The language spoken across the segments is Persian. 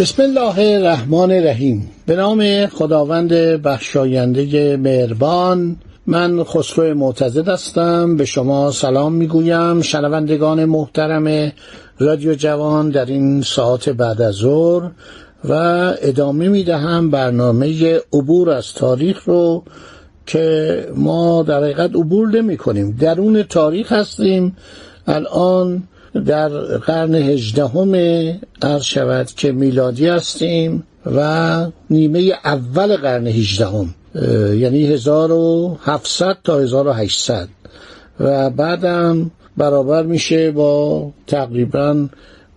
بسم الله الرحمن الرحیم. به نام خداوند بخشاینده مهربان من خسرو معتزد هستم. به شما سلام می‌گویم. شنوندگان محترم رادیو جوان در این ساعت بعد از ظهر و ادامه می‌دهم برنامه عبور از تاریخ رو که ما در حقیقت عبور نمی کنیم درون تاریخ هستیم. الان در قرن هجدهم عرض شود که میلادی هستیم و نیمه اول قرن هجدهم یعنی 1700 تا 1800 و بعدم برابر میشه با تقریبا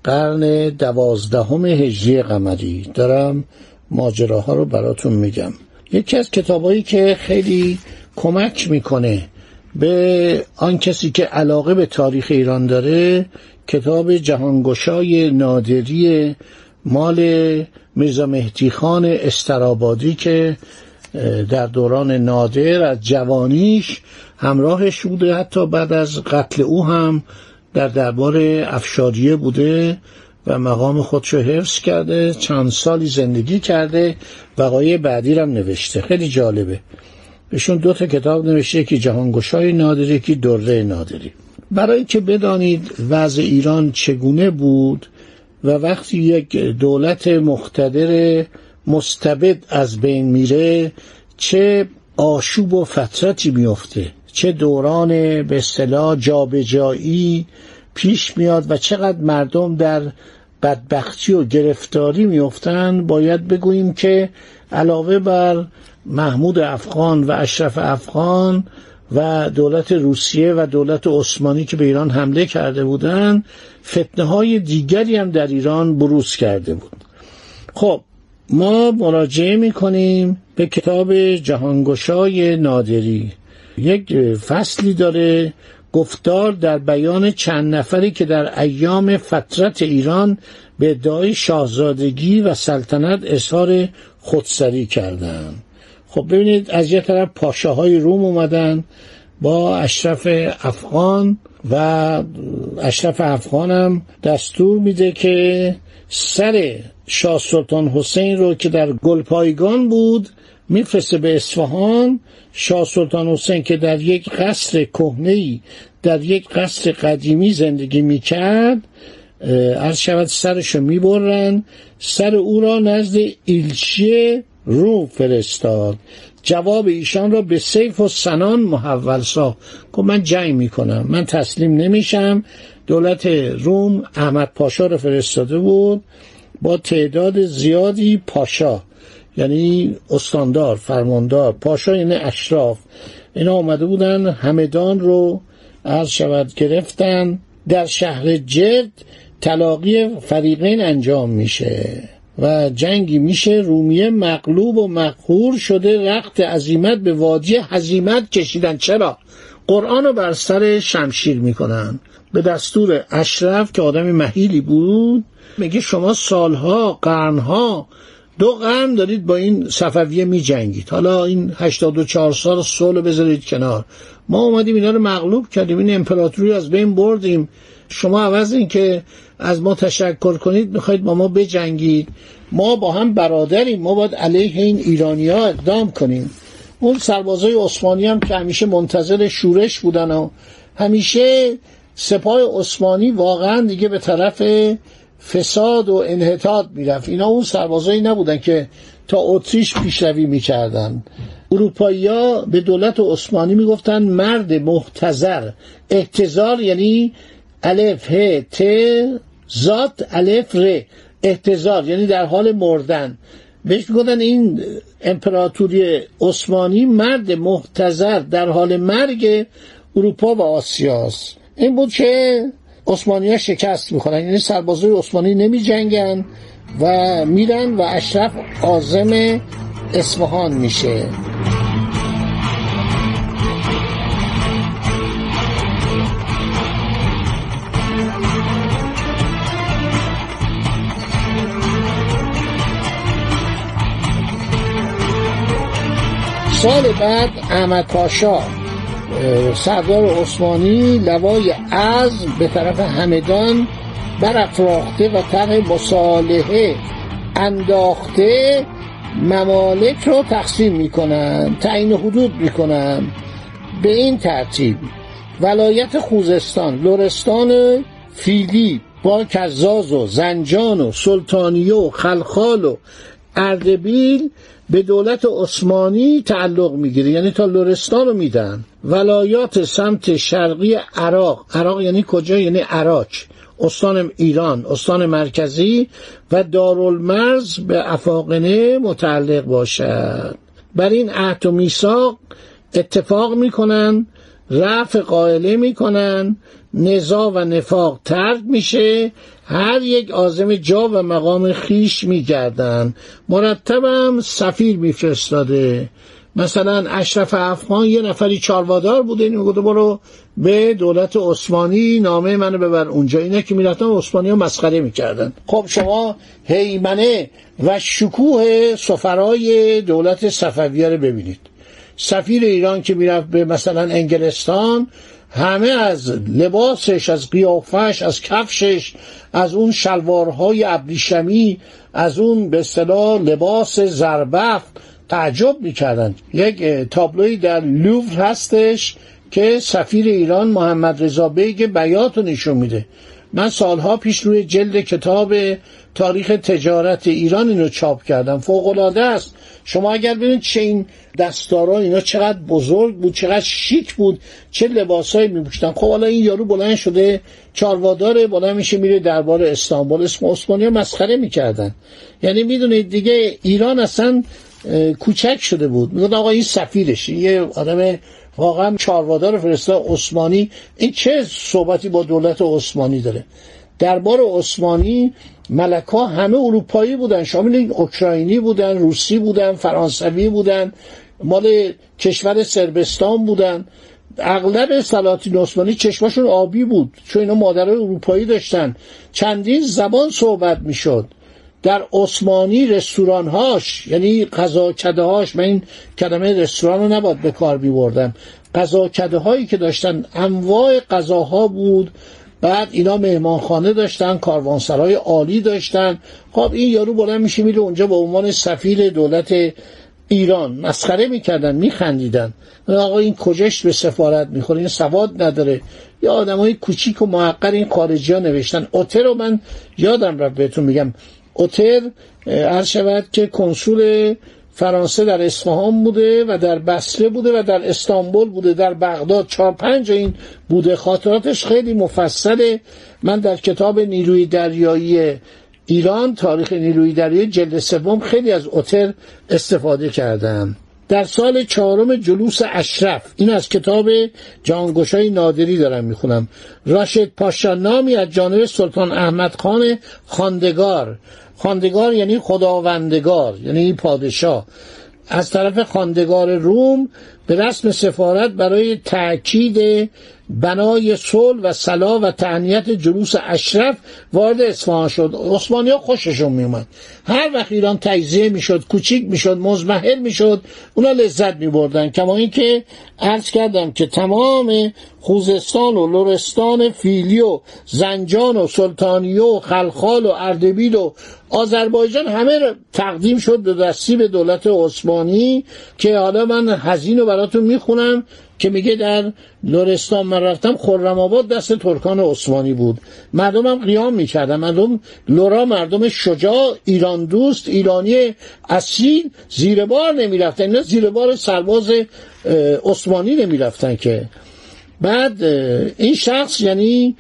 قرن دوازدهم هجری قمری. دارم ماجراها رو براتون میگم. یکی از کتابایی که خیلی کمک می‌کنه به آن کسی که علاقه به تاریخ ایران داره کتاب جهانگشای نادری مال میرزا مهدی خان استرابادی که در دوران نادر از جوانیش همراهش بوده حتی بعد از قتل او هم در دربار افشاریه بوده و مقام خودشو حفظ کرده چند سالی زندگی کرده وقایع بعدی هم نوشته. خیلی جالبه. بهشون دو تا کتاب نوشته یکی جهانگشای نادری یکی دره نادری. برای که بدانید وضع ایران چگونه بود و وقتی یک دولت مقتدر مستبد از بین میره چه آشوب و فترتی میفته چه دوران به اصطلاح جابجایی پیش میاد و چقدر مردم در بدبختی و گرفتاری میفتند باید بگوییم که علاوه بر محمود افغان و اشرف افغان و دولت روسیه و دولت عثمانی که به ایران حمله کرده بودند فتنه های دیگری هم در ایران بروز کرده بود. خب ما مراجعه می‌کنیم به کتاب جهانگشای نادری. یک فصلی داره گفتار در بیان چند نفری که در ایام فترت ایران به ادعای شاهزادگی و سلطنت اظهار خودسری کردند. خب ببینید از یه طرف پاشاهای روم اومدن با اشرف افغان و اشرف افغان هم دستور میده که سر شاه سلطان حسین رو که در گلپایگان بود میفرسته به اصفهان. شاه سلطان حسین که در یک قصر کهنه‌ای در یک قصر قدیمی زندگی می‌کرد از شود سرشو می‌برن. سر او را نزد ایلچی رو فرستاد. جواب ایشان را به سیف و سنان محول ساخت. گفت من جنگ می‌کنم. من تسلیم نمیشم. دولت روم احمد پاشا را فرستاده بود. با تعداد زیادی پاشا یعنی استاندار فرماندار پاشا یعنی اشراف اینا آمده بودن همدان رو از شود گرفتن. در شهر جد تلاقی فریقین انجام میشه. و جنگی میشه. رومیه مغلوب و مقهور شده. رخت عزیمت به وادی حزیمت کشیدن. چرا؟ قرآن رو بر سر شمشیر می‌کنن. به دستور اشرف که آدم محیلی بود میگه شما سالها قرنها دو قرن دارید با این صفویه می جنگید حالا این 84 سال صلح بذارید کنار. ما اومدیم اینا رو مغلوب کردیم. این امپراتوری از بین بردیم. شما عوض این که از ما تشکر کنید می‌خواید با ما بجنگید. ما با هم برادریم. ما باید علیه این ایرانی ها اقدام کنیم. اون سربازای عثمانی هم که همیشه منتظر شورش بودن و همیشه سپاه عثمانی واقعا دیگه به طرف فساد و انحطاط می‌رفت. اینا اون سربازایی نبودن که تا اتریش پیشروی می‌کردن. اروپایی ها به دولت عثمانی می‌گفتن مرد محتضر. احتضار یعنی الف ه ت ذات الف ر. احتضار یعنی در حال مردن. بهش می‌گفتن این امپراتوری عثمانی مرد محتضر در حال مرگ اروپا و آسیاست. این بود که عثمانی ها شکست می‌کنن یعنی سربازای عثمانی نمی جنگن و میرن و اشرف آزم اصفهان میشه. سال بعد احمد پاشا سردار عثمانی لوای از به طرف همدان برافراخته و طرح مصالحه انداخته ممالک رو تقسیم می‌کنن تعیین حدود می‌کنن به این ترتیب. ولایت خوزستان لرستان فیلی با کزاز و زنجان و سلطانیه و خلخال و اردبیل به دولت عثمانی تعلق می‌گیره. یعنی تا لرستان رو میدن. ولایات سمت شرقی عراق. عراق یعنی کجا؟ یعنی عراق. استان ایران استان مرکزی و دارالمرز به افاقنه متعلق باشد. بر این عهد و میثاق اتفاق می‌کنن رفع قائله می‌کنن نزا و نفاق ترک میشه هر یک آزم جا و مقام خیش میگردن. مرتبم سفیر میفرستاده. مثلا اشرف افغان یه نفری چاروادار بوده این می‌گفته برو به دولت عثمانی نامه منو ببر اونجا. اینه که می‌رفتن عثمانی ها مسخره می‌کردن. خب شما هیمنه و شکوه سفرای دولت صفویه رو ببینید. سفیر ایران که می‌رفت به مثلا انگلستان همه از لباسش از قیافش از کفشش از اون شلوارهای ابریشمی از اون به لباس زربفت تعجب می‌کردن. یک تابلوی در لوور هستش که سفیر ایران محمد رضا بیگ بیات رو نشون میده. من سالها پیش روی جلد کتاب تاریخ تجارت ایران اینو چاپ کردم. فوق العاده است. شما اگر ببینید چه این دستارا اینا چقدر بزرگ بود چقدر شیک بود چه لباسایی میپوشتن خب حالا این یارو بلند شده چارواداره بلند میشه میره دربار استانبول. اسم عثمانی مسخره می‌کردن. یعنی می‌دونید دیگه ایران اصلا کوچک شده بود. میگن آقا این سفیرش یه آدم واقعا چاروادار فرستا عثمانی. این چه صحبتی با دولت عثمانی داره؟ دربار عثمانی ملکا همه اروپایی بودن. شامل اوکراینی بودن روسی بودن فرانسوی بودن مال کشور سربستان بودن. اغلب سلاطین عثمانی چشماشون آبی بود چون اینا مادرای اروپایی داشتن. چندین زبان صحبت می‌شد. در عثمانی رستوران هاش یعنی غذا کده هاش من این کلمه رستوران رو نباید به کار می بردم غذا کده هایی که داشتن انواع غذاها بود. بعد اینا مهمانخانه داشتن کاروانسرای عالی داشتن. خب این یارو بلند میشه میره اونجا به عنوان سفیر دولت ایران. مسخره می‌کردن میخندیدن. آقا این کجاش به سفارت می‌خوره؟ این سواد نداره. یا آدم های کوچیک و محقر این خارجی ها نوشتن. اوتر رو من یادم رفت بهتون میگم. اوتر عرض شود که کنسول فرانسه در اصفهان بوده و در بصره بوده و در استانبول بوده. در بغداد چهار پنج این بوده. خاطراتش خیلی مفصله. من در کتاب نیروی دریایی ایران تاریخ نیروی دریایی جلد سوم خیلی از اوتر استفاده کردم. در سال چهارم جلوس اشرف این از کتاب جانگوشای نادری دارم می‌خونم. راشد پاشا نامی از جانب سلطان احمد خان خاندگار. خاندگار یعنی خداوندگار یعنی پادشاه. از طرف خاندگار روم به رسم سفارت برای تأکید بنای صلح و صلاح و تعنیت جلوس اشرف وارد اصفهان شد. عثمانی ها خوششون میومد هر وقت ایران تجزیه می‌شد کوچیک می‌شد مزمحل می‌شد اونا لذت میبردن. کما اینکه عرض کردم که تمام خوزستان و لرستان فیلی و زنجان و سلطانیه و خلخال و اردبیل و آذربایجان همه تقدیم شد به دستی به دولت عثمانی که حالا من هزین رو براتون می‌خونم که میگه در لرستان من رفتم خرم آباد دست ترکان عثمانی بود. مردمم قیام می‌کردن. مردم لورا مردم شجاع ایران دوست ایرانی اصیل زیر بار نمی‌رفتن. اینا زیر بار سرباز عثمانی نمی‌رفتن که. بعد این شخص یعنی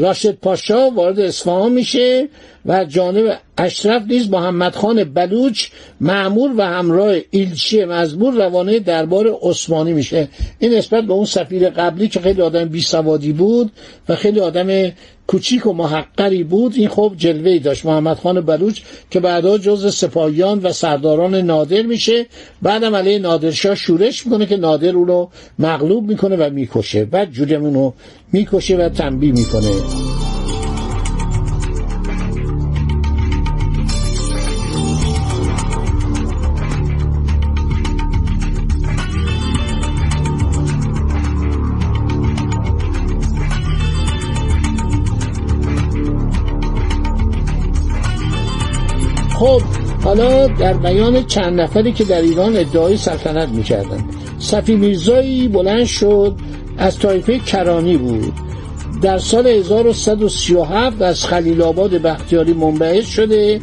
راشد پاشا وارد اصفهان میشه. و جانب اشرف نیز محمد خان بلوچ معمور و همراه ایلچی مزبور روانه دربار عثمانی میشه. این نسبت به اون سفیر قبلی که خیلی آدم بی سوادی بود و خیلی آدم کوچیک و محقری بود این خب جلوه داشت. محمد خان بلوچ که بعدا جز سپاهیان و سرداران نادر میشه. بعدم علیه نادرشاه شورش می‌کنه که نادر او رو مغلوب می‌کنه و می‌کشه بعد جوریمون رو می‌کشه و تنبیه می‌کنه. حالا در بیان چند نفری که در ایران ادعای سلطنت می‌کردن. صفی میرزایی بلند شد از طایفه کرانی بود. در سال 1137 از خلیل آباد بختیاری منبعث شده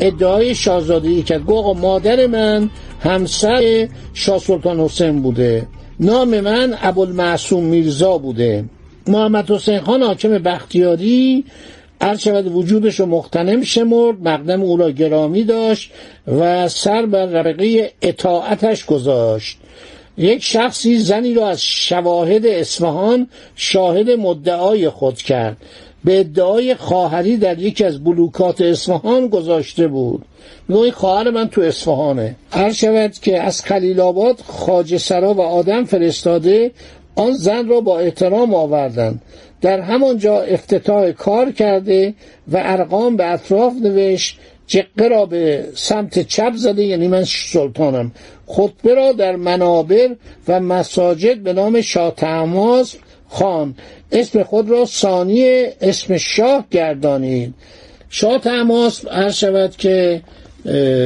ادعای شاهزادگی کرد. گو آقا مادر من همسر شاه سلطان حسین بوده. نام من ابوالمعصوم میرزا بوده. محمد حسین خان حاکم بختیاری هر شود وجودش رو مختنم شمرد مقدم او را گرامی داشت و سر بر رقیقه اطاعتش گذاشت. یک شخصی زنی را از شواهد اصفهان شاهد مدعای خود کرد. به ادعای خواهری در یکی از بلوکات اصفهان گذاشته بود. نوعی خواهر من تو اصفهانه. هر شود که از خلیل آباد خاج سرا و آدم فرستاده آن زن را با احترام آوردند. در همانجا افتتاح کار کرده و ارقام به اطراف نوشت جقه را به سمت چپ زده یعنی من سلطانم. خطبه را در منابر و مساجد به نام شاه خان اسم خود را ثانی اسم شاه گردانید. شاه تماس هر شود که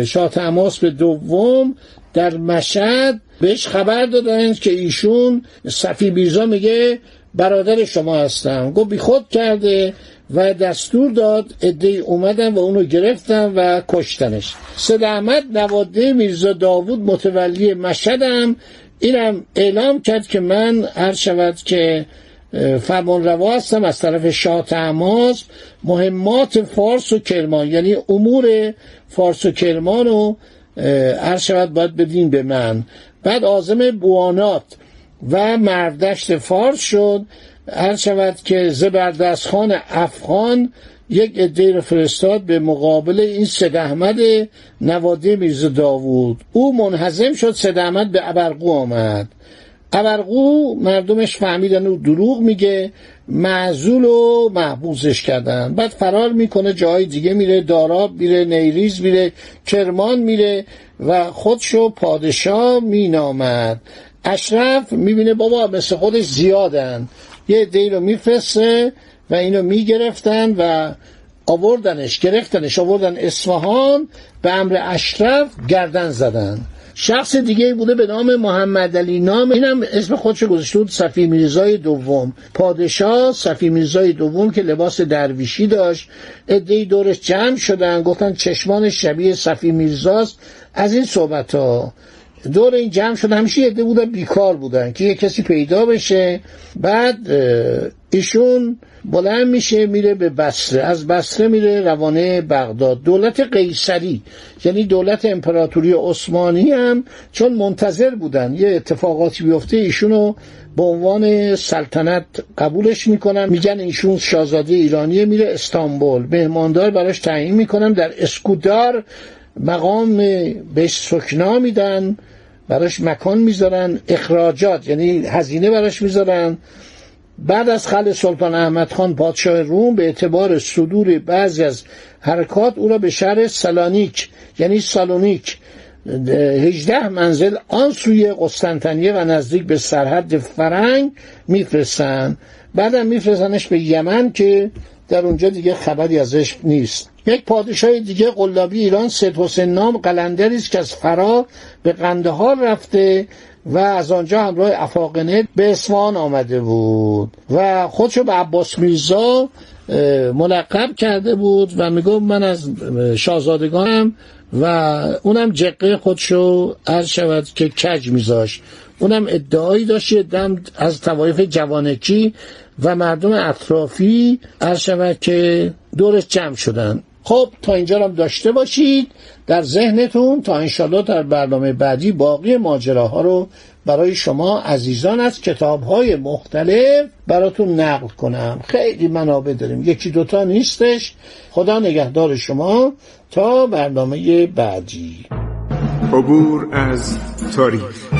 شاه تماس به دوم در مشهد بهش خبر دادند که ایشون صفی بیرزا میگه برادر شما هستم. گفت خود کرده و دستور داد ادهی اومدن و اونو گرفتن و کشتنش. سید احمد نواده میرزا داوود متولی مشهدم. اینم اعلام کرد که من هر شود که فرمان روا هستم از طرف شاه تماس. مهمات فارس و کرمان یعنی امور فارس و کرمان رو هر شود باید بدین به من. بعد آزم بوانات و مردشت فارس شد. هر شود که زبردست خان افغان یک عده رو فرستاد به مقابل این سید احمد نواده میرز داوود. او منحزم شد سید احمد به ابرقو آمد. ابرقو مردمش فهمیدن او دروغ میگه معزول و محبوزش کردن. بعد فرار می‌کنه جای دیگه میره داراب میره نیریز میره کرمان میره و خودشو پادشاه مینامد. اشرف می‌بینه بابا مثل خودش زیادن. یه عده رو میفرسته و اینو می‌گرفتن و آوردنش گرفتنش آوردن اصفهان به امر اشرف گردن زدن. شخص دیگه بوده به نام محمد علی نام اینم اسم خودش گذاشته بود صفی میرزای دوم. پادشاه صفی میرزای دوم که لباس درویشی داشت. ادهی دورش جمع شدن گفتن چشمان شبیه صفی میرزاست. از این صحبت ها دور این جمع شد همیشه یه بودن بیکار بودن که یه کسی پیدا بشه بعد ایشون بلند میشه میره به بصره. از بصره میره روانه بغداد. دولت قیصری یعنی دولت امپراتوری عثمانی هم چون منتظر بودن یه اتفاقاتی بیفته ایشونو به عنوان سلطنت قبولش می‌کنن. میگن ایشون شاهزاده ایرانیه میره استانبول. مهماندار براش تعیین می‌کنن. در اسکودار مقام بهش سکنا میدن براش مکان می‌ذارن اخراجات یعنی هزینه براش می‌ذارن. بعد از خل سلطان احمد خان پادشاه روم به اعتبار صدور بعضی از حرکات او را به شهر سلانیک یعنی سالونیک هجده منزل آن سوی قسطنطنیه و نزدیک به سرحد فرنگ میفرستن. بعدم میفرستنش به یمن که در اونجا دیگه خبری ازش نیست. یک پادشاه دیگه قلابی ایران سید حسین نام قلندری است که از فرا به قندهار رفته و از آنجا همراه افاقنه به اصفهان آمده بود و خودشو به عباس میرزا ملقب کرده بود و می‌گفت من از شاهزادگانم و اونم جقه خودشو عرض شود که کج میذاشت. اونم ادعایی داشت دم از توایف جوانکی و مردم اطرافی شود که دورش جمع شدن. خب تا اینجا هم داشته باشید. در ذهنتون تا انشالله در برنامه بعدی باقی ماجراها رو برای شما عزیزان از کتاب های مختلف براتون نقل کنم. خیلی منابع داریم. یکی دوتا نیستش. خدا نگهدار شما. تا برنامه بعدی. عبور از تاریخ.